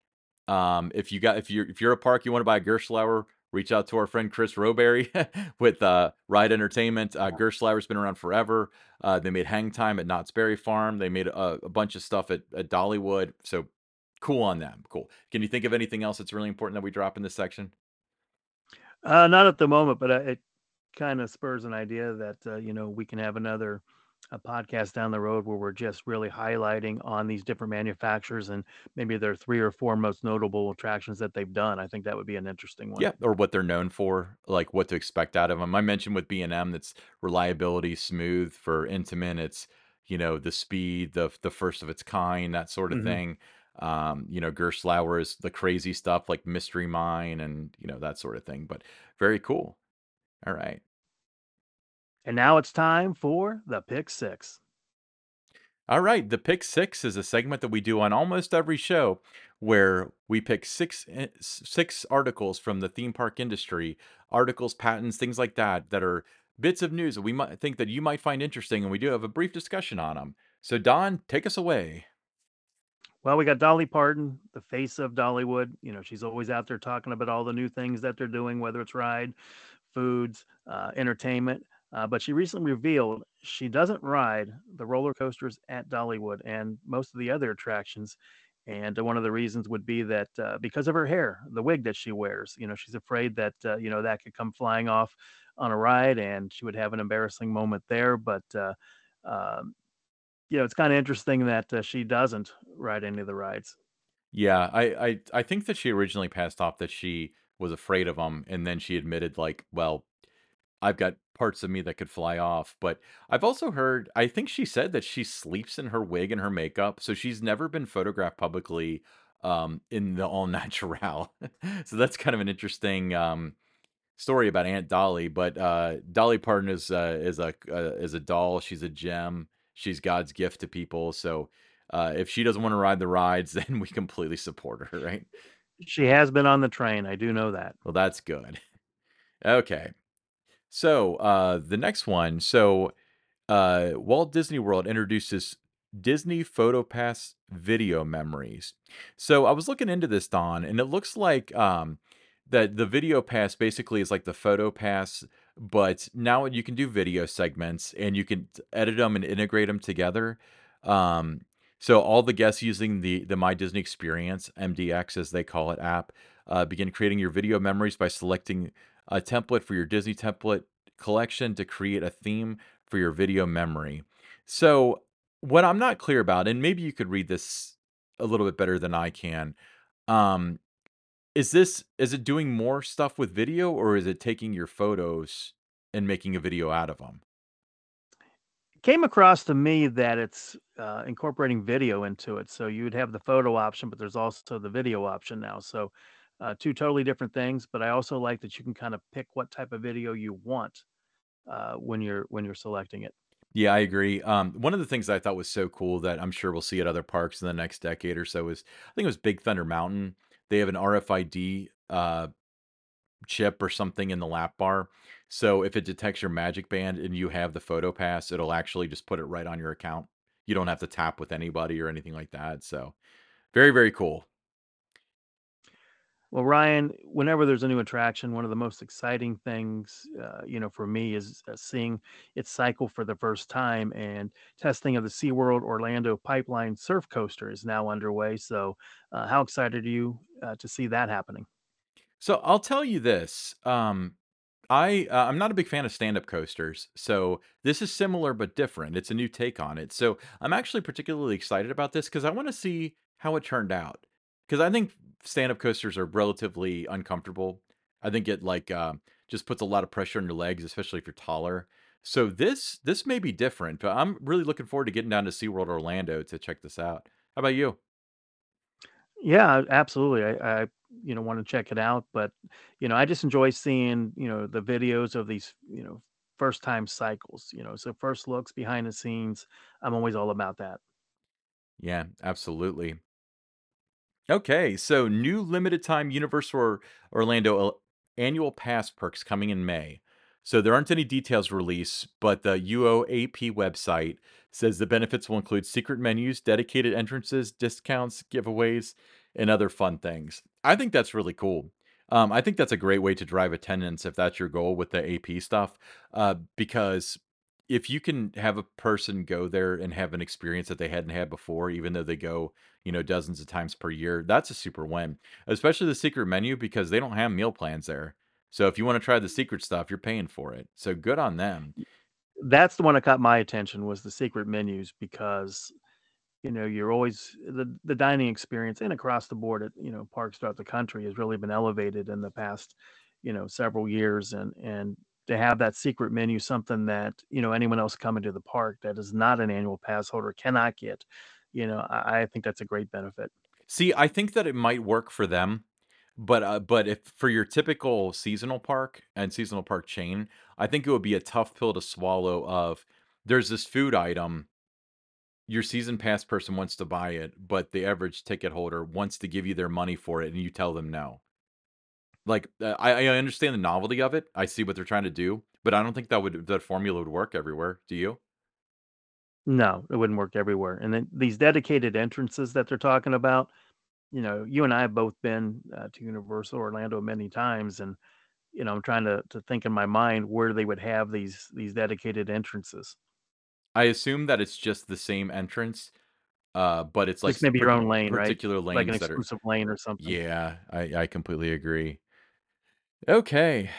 Um, if you got if you're if you're a park you want to buy a Gerstlauer, reach out to our friend Chris Roberry [LAUGHS] with uh, Ride Entertainment. Uh, Gerstlauer's been around forever. Uh, they made Hang Time at Knott's Berry Farm. They made a, a bunch of stuff at, at Dollywood. So cool on them. Cool. Can you think of anything else that's really important that we drop in this section? Uh, not at the moment, but uh, it kind of spurs an idea that uh, you know we can have another a podcast down the road where we're just really highlighting on these different manufacturers and maybe their three or four most notable attractions that they've done. I think that would be an interesting one. Yeah, or what they're known for, like what to expect out of them. I mentioned with B&M that's reliability, smooth. For Intamin, it's you know the speed, the the first of its kind, that sort of hmm thing. Um, you know, Gerstlauer is the crazy stuff like Mystery Mine and you know that sort of thing. But very cool. All right, And now it's time for the pick six. All right, the pick six is a segment that we do on almost every show where we pick six eh, six articles from the theme park industry, articles, patents, things like that, that are bits of news that we might think that you might find interesting, and we do have a brief discussion on them. So, Don, take us away. Well, we got Dolly Parton, the face of Dollywood. You know, she's always out there talking about all the new things that they're doing, whether it's ride, foods, uh, entertainment. Uh, but she recently revealed she doesn't ride the roller coasters at Dollywood and most of the other attractions. And one of the reasons would be that uh, because of her hair, the wig that she wears, you know, she's afraid that, uh, you know, that could come flying off on a ride and she would have an embarrassing moment there. But, uh, um, you know, it's kind of interesting that uh, she doesn't ride any of the rides. Yeah, I, I I think that she originally passed off that she was afraid of them, and then she admitted like, well, I've got parts of me that could fly off, but I've also heard I think she said that she sleeps in her wig and her makeup, so she's never been photographed publicly, um, in the all [LAUGHS] natural. So that's kind of an interesting, um, story about Aunt Dolly, but, uh, Dolly Parton is, uh, is a uh, is a doll, she's a gem, she's God's gift to people, so, uh, if she doesn't wanna ride the rides, [LAUGHS] then we completely support her, right? She has been on the train. I do know that. Well, that's good. Okay. So, uh, the next one, so uh, Walt Disney World introduces Disney PhotoPass video memories. So I was looking into this, Don, and it looks like um, that the Video Pass basically is like the Photo Pass, but now you can do video segments and you can edit them and integrate them together. Um, so all the guests using the the My Disney Experience (MDX) as they call it app uh, begin creating your video memories by selecting a template for your Disney template collection to create a theme for your video memory. So, what I'm not clear about, and maybe you could read this a little bit better than I can, um, is this is it doing more stuff with video or is it taking your photos and making a video out of them? Came across to me that it's, uh, incorporating video into it, so you would have the photo option, but there's also the video option now, so, uh, 2 totally different things, but I also like that you can kinda pick what type of video you want, uh, when you're when you're selecting it. Yeah, I agree. Um, one of the things I thought was so cool that I'm sure we'll see at other parks in the next decade or so is I think it was Big Thunder Mountain. They have an RFID uh, chip or something in the lap bar. So if it detects your Magic Band and you have the Photo Pass, it'll actually just put it right on your account. You don't have to tap with anybody or anything like that. So very, very cool. Well, Ryan, whenever there's a new attraction, one of the most exciting things, uh, you know, for me is uh, seeing it cycle for the first time. And testing of the SeaWorld Orlando Pipeline Surf Coaster is now underway. So, uh, how excited are you uh, to see that happening? So I'll tell you this. Um, I uh, I'm not a big fan of stand-up coasters, so this is similar but different. It's a new take on it. So I'm actually particularly excited about this because I want to see how it turned out. Because I think stand-up coasters are relatively uncomfortable. I think it like uh, just puts a lot of pressure on your legs, especially if you're taller. So this this may be different, but I'm really looking forward to getting down to SeaWorld Orlando to check this out. How about you? Yeah, absolutely. I, I you know want to check it out, but you know I just enjoy seeing you know the videos of these you know first time cycles. You know, so first looks behind the scenes. I'm always all about that. Yeah, absolutely. Okay, so new limited time Universal Orlando uh, annual pass perks coming in May. So there aren't any details released, but the UOAP website says the benefits will include secret menus, dedicated entrances, discounts, giveaways, and other fun things. I think that's really cool. Um, I think that's a great way to drive attendance if that's your goal with the AP stuff, uh, because if you can have a person go there and have an experience that they hadn't had before, even though they go you know, dozens of times per year. That's a super win, especially the secret menu because they don't have meal plans there. So if you want to try the secret stuff, you're paying for it. So good on them. That's the one that caught my attention was the secret menus because you know you're always the the dining experience and across the board at you know parks throughout the country has really been elevated in the past you know several years and and to have that secret menu something that you know anyone else coming to the park that is not an annual pass holder cannot get you know i, I think that's a great benefit See, I think that it might work for them, but uh, but if for your typical seasonal park and seasonal park chain, I think it would be a tough pill to swallow of there's this food item your season pass person wants to buy it, but the average ticket holder wants to give you their money for it, and you tell them no. Like, uh, I I understand the novelty of it, I see what they're trying to do, but I don't think that would that formula would work everywhere, do you? No, it wouldn't work everywhere, and then these dedicated entrances that they're talking about, you know, you and I have both been, uh, to Universal Orlando many times, and, you know, I'm trying to to think in my mind where they would have these these dedicated entrances. I assume that it's just the same entrance, uh, but it's, like, Just maybe your own lane, right? particular Like an lanes that are exclusive lane or something. Yeah, I I completely agree. Okay,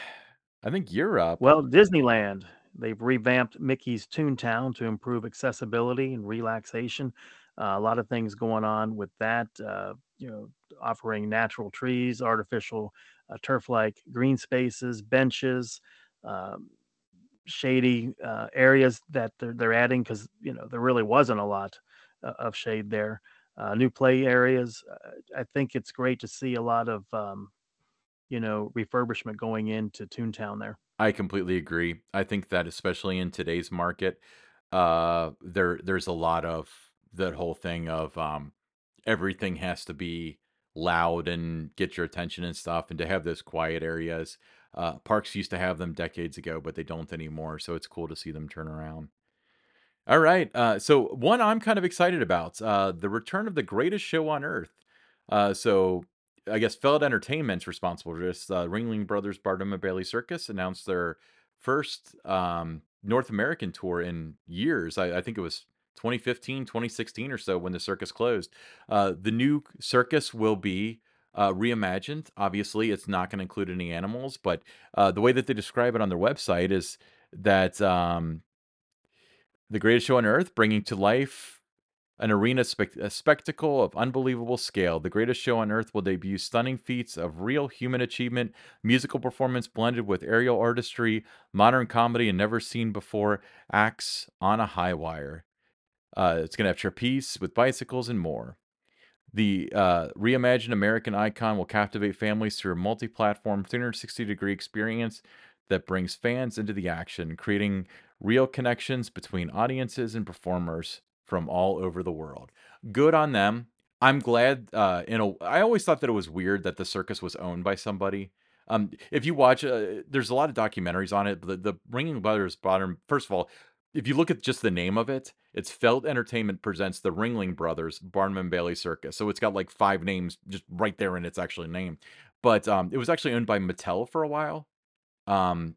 I think you're up. Well, Disneyland, they've revamped Mickey's Toontown to improve accessibility and relaxation. Uh, a lot of things going on with that, uh, you know, offering natural trees, artificial uh, turf-like green spaces, benches, um, shady uh, areas that they're, they're adding because, you know, there really wasn't a lot uh, of shade there. Uh, new play areas. Uh, I think it's great to see a lot of, um, you know, refurbishment going into Toontown there. I completely agree. I think that especially in today's market, uh, there there's a lot of that whole thing of um, everything has to be loud and get your attention and stuff, and to have those quiet areas. Uh, parks used to have them decades ago, but they don't anymore. So it's cool to see them turn around. All right. Uh, so one I'm kind of excited about uh, the return of the greatest show on earth. Uh, so I guess Feld Entertainment's responsible for this. Uh, Ringling Brothers Barnum and Bailey Circus announced their first um, North American tour in years. I, I think it was 2015, 2016 or so when the circus closed. Uh, the new circus will be uh, reimagined. Obviously, it's not going to include any animals, but uh, the way that they describe it on their website is that um, the greatest show on earth, bringing to life an arena spec- a spectacle of unbelievable scale. The greatest show on earth will debut stunning feats of real human achievement, musical performance blended with aerial artistry, modern comedy, and never seen before acts on a high wire. Uh, it's going to have trapeze with bicycles and more. The uh, reimagined American icon will captivate families through a multi platform 360 degree experience that brings fans into the action, creating real connections between audiences and performers from all over the world. Good on them. I'm glad. Uh, in a, I always thought that it was weird that the circus was owned by somebody. Um, if you watch, uh, there's a lot of documentaries on it. The, the Ringling Brothers bottom. First of all, if you look at just the name of it, it's Feld Entertainment presents the Ringling Brothers Barnum and Bailey Circus. So it's got like five names just right there in its actual name. But um, it was actually owned by Mattel for a while. Um,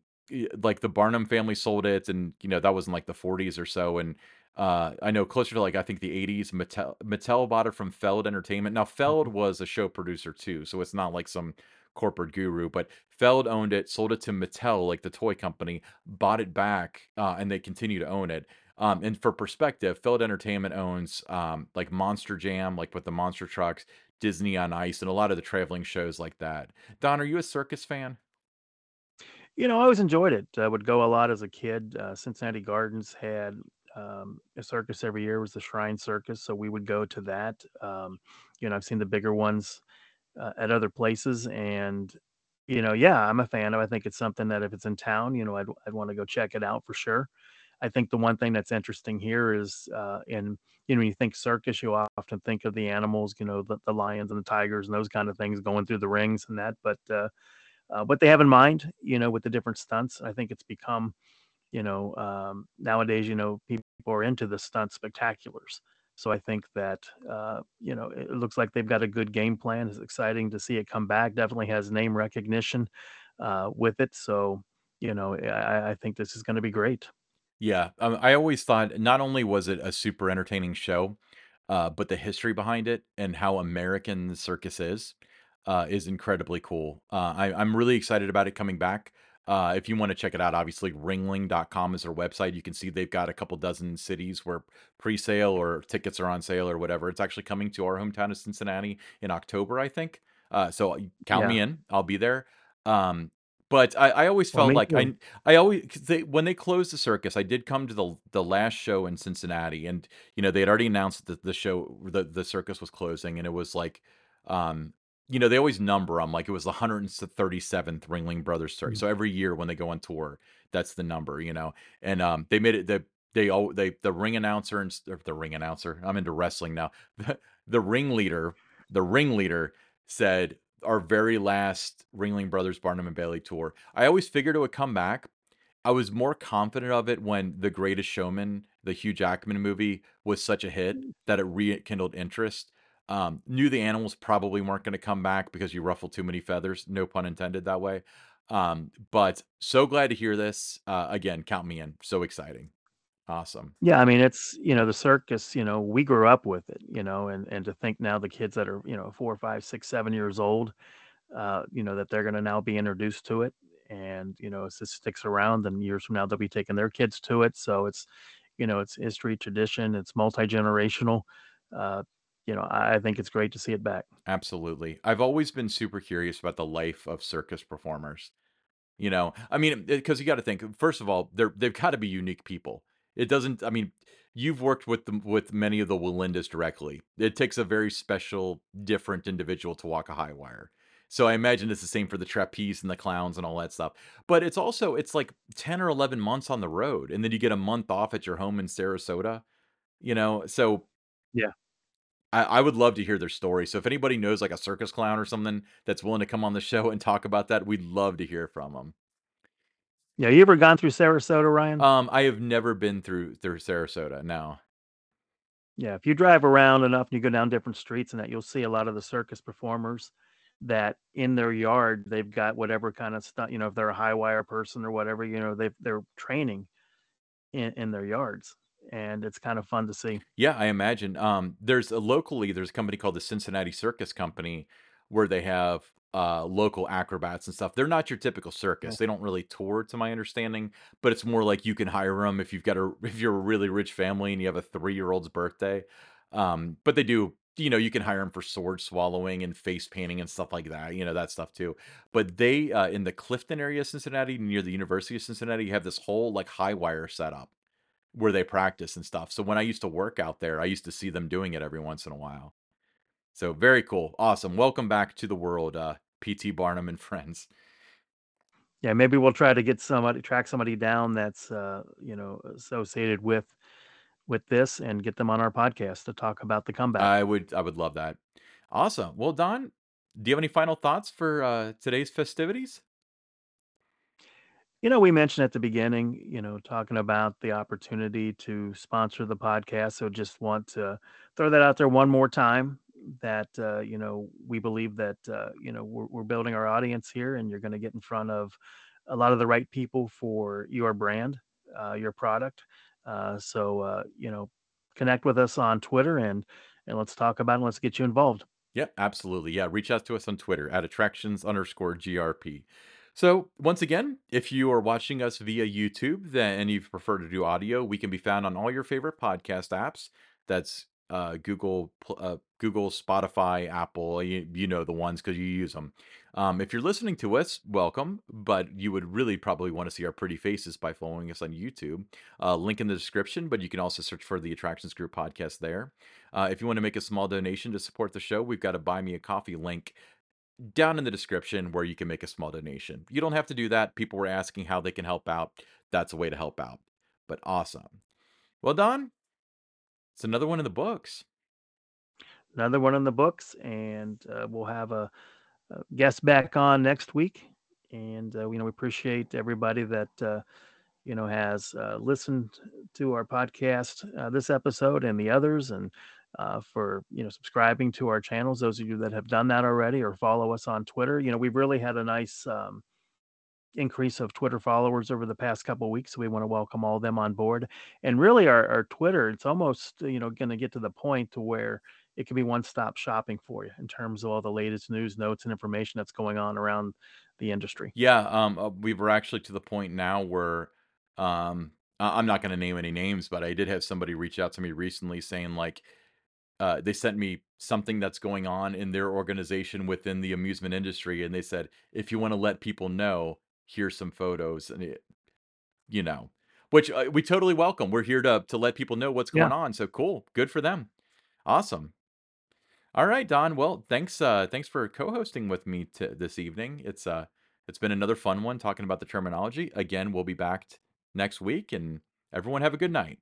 like the Barnum family sold it, and you know that was in like the 40s or so. And uh, I know closer to like I think the 80s, Mattel Mattel bought it from Feld Entertainment. Now Feld Mhm. was a show producer too, so it's not like some corporate guru. But Feld owned it, sold it to Mattel, like the toy company, bought it back, uh, and they continue to own it. Um, and for perspective, Feld Entertainment owns um, like Monster Jam, like with the monster trucks, Disney on Ice, and a lot of the traveling shows like that. Don, are you a circus fan? You know, I always enjoyed it. I would go a lot as a kid. Uh, Cincinnati Gardens had um, a circus every year. Was the Shrine Circus, so we would go to that. Um, you know, I've seen the bigger ones uh, at other places, and you know, yeah, I'm a fan of. I think it's something that if it's in town, you know, I'd I'd want to go check it out for sure. I think the one thing that's interesting here is uh, in you know when you think circus, you often think of the animals, you know, the, the lions and the tigers and those kind of things going through the rings and that, but uh, uh, what they have in mind, you know, with the different stunts. I think it's become, you know, um, nowadays, you know, people are into the stunt spectaculars. So I think that, uh, you know, it looks like they've got a good game plan. It's exciting to see it come back. Definitely has name recognition uh, with it. So, you know, I, I think this is going to be great. Yeah, um, I always thought not only was it a super entertaining show, uh, but the history behind it and how American the circus is, uh, is incredibly cool. Uh, I, I'm really excited about it coming back. Uh, if you want to check it out, obviously ringling.com is their website. You can see they've got a couple dozen cities where pre-sale or tickets are on sale or whatever. It's actually coming to our hometown of Cincinnati in October, I think. Uh, so count me in. I'll be there. Um, but I, I always felt me like. I I always they when they closed the circus, I did come to the the last show in Cincinnati, and you know they had already announced that the show the the circus was closing, and it was like, um, you know they always number them like it was the 137th Ringling Brothers Circus. Mm. So every year when they go on tour, that's the number, you know. And um, they made it the They all they the ring announcer and or the ring announcer, I'm into wrestling now. [LAUGHS] The the ringleader the ringleader said, "Our very last Ringling Brothers Barnum& Bailey tour." I always figured it would come back. I was more confident of it when The Greatest Showman, the Hugh Jackman movie, was such a hit Mm. that it rekindled interest. Um, knew the animals probably weren't gonna come back because you ruffled too many feathers, no pun intended that way. Um, but so glad to hear this. Uh, again, count me in. So exciting. Awesome. Yeah, I mean, it's you know, the circus, you know, we grew up with it, you know, and and to think now the kids that are, you know, 4, 5, 6, 7 years old, uh, you know, that they're gonna now be introduced to it. And, you know, as this sticks around, then years from now, they'll be taking their kids to it. So it's, you know, it's history, tradition, it's multi-generational. Uh, you know, I think it's great to see it back. Absolutely. I've always been super curious about the life of circus performers. You know, I mean, because you got to think. First of all, they're they've got to be unique people. It doesn't. I mean, you've worked with them with many of the Wallendas directly. It takes a very special, different individual to walk a high wire. So I imagine it's the same for the trapeze and the clowns and all that stuff. But it's also it's like ten or eleven months on the road, and then you get a month off at your home in Sarasota. You know, so Yeah. I, I would love to hear their story. So if anybody knows like a circus clown or something that's willing to come on the show and talk about that, we'd love to hear from them. Yeah, you ever gone through Sarasota, Ryan? Um, I have never been through through Sarasota, no. Yeah, if you drive around enough and you go down different streets and that, you'll see a lot of the circus performers that in their yard they've got whatever kind of stuff, you know, if they're a high wire person or whatever, you know, they they're training in, in their yards. And it's kind of fun to see. Yeah, I imagine. Um, there's a locally, there's a company called the Cincinnati Circus Company where they have uh local acrobats and stuff. They're not your typical circus. They don't really tour to my understanding, but it's more like you can hire them if you've got a [LAUGHS] if you're a really rich family and you have a 3-year-old's birthday. Um, but they do you know, you can hire them for sword swallowing and face painting and stuff like that, you know, that stuff too. But they uh in the Clifton area of Cincinnati near the University of Cincinnati have this whole like high wire setup where they practice and stuff. So when I used to work out there, I used to see them doing it every once in a while. So very cool. Awesome. Welcome back to the world, uh, PT Barnum and [LAUGHS] friends. Yeah, maybe we'll try to get somebody track somebody down that's uh, you know, associated with with this and get them on our podcast to talk about the comeback. I would I would love that. Awesome. Well, Don, do you have any final thoughts for uh, today's festivities? You know, we mentioned at the beginning, you know, talking about the opportunity to sponsor the podcast. So just want to throw that out there one more time that, uh, you know, we believe that, uh, you know, we're, we're building our audience here and you're going to get in front of a lot of the right people for your brand, uh, your product. Uh, so, uh, you know, connect with us on Twitter and, and let's talk about it. Let's get you involved. Yeah, absolutely. Yeah, reach out to us on Twitter at attractions underscore GRP. So, once again, if you are watching us via YouTube then, and you prefer to do audio, we can be found on all your favorite podcast apps. That's uh, Google, uh, Google, Spotify, Apple. You, you know the ones because you use them. Um, if you're listening to us, welcome. But you would really probably want to see our pretty faces by following us on YouTube. Uh, link in the description, but you can also search for the Attractions Group podcast there. Uh, if you want to make a small donation to support the show, we've got a buy me a coffee link down in the description where you can make a small donation. You don't have to do that. People were asking how they can help out. That's a way to help out. But awesome. Well, Don, it's another one in the books. Another one in the books, and uh, we'll have a, a guest back on next week. And uh, you know, we appreciate everybody that uh, you know has uh, listened to our podcast uh, this episode and the others, and uh, for you know subscribing to our channels. Those of you that have done that already, or follow us on Twitter. You know, we've really had a nice um, increase of Twitter followers over the past couple weeks. So we want to welcome all them on board. And really, our, our Twitter, it's almost you know going to get to the point to where it can be one-stop shopping for you in terms of all the latest news, notes, and information that's going on around the industry. Yeah, um, uh, we were actually to the point now where um, I'm not going to name any names, but I did have somebody reach out to me recently saying like uh, they sent me something that's going on in their organization within the amusement industry, and they said if you want to let people know, here's some photos, and it, you know, which uh, we totally welcome. We're here to to let people know what's Yeah. going on. So cool, good for them. Awesome. All right, Don. Well, thanks. Uh, thanks for co-hosting with me t- this evening. It's uh, it's been another fun one talking about the terminology. Again, we'll be back t- next week, and Everyone have a good night.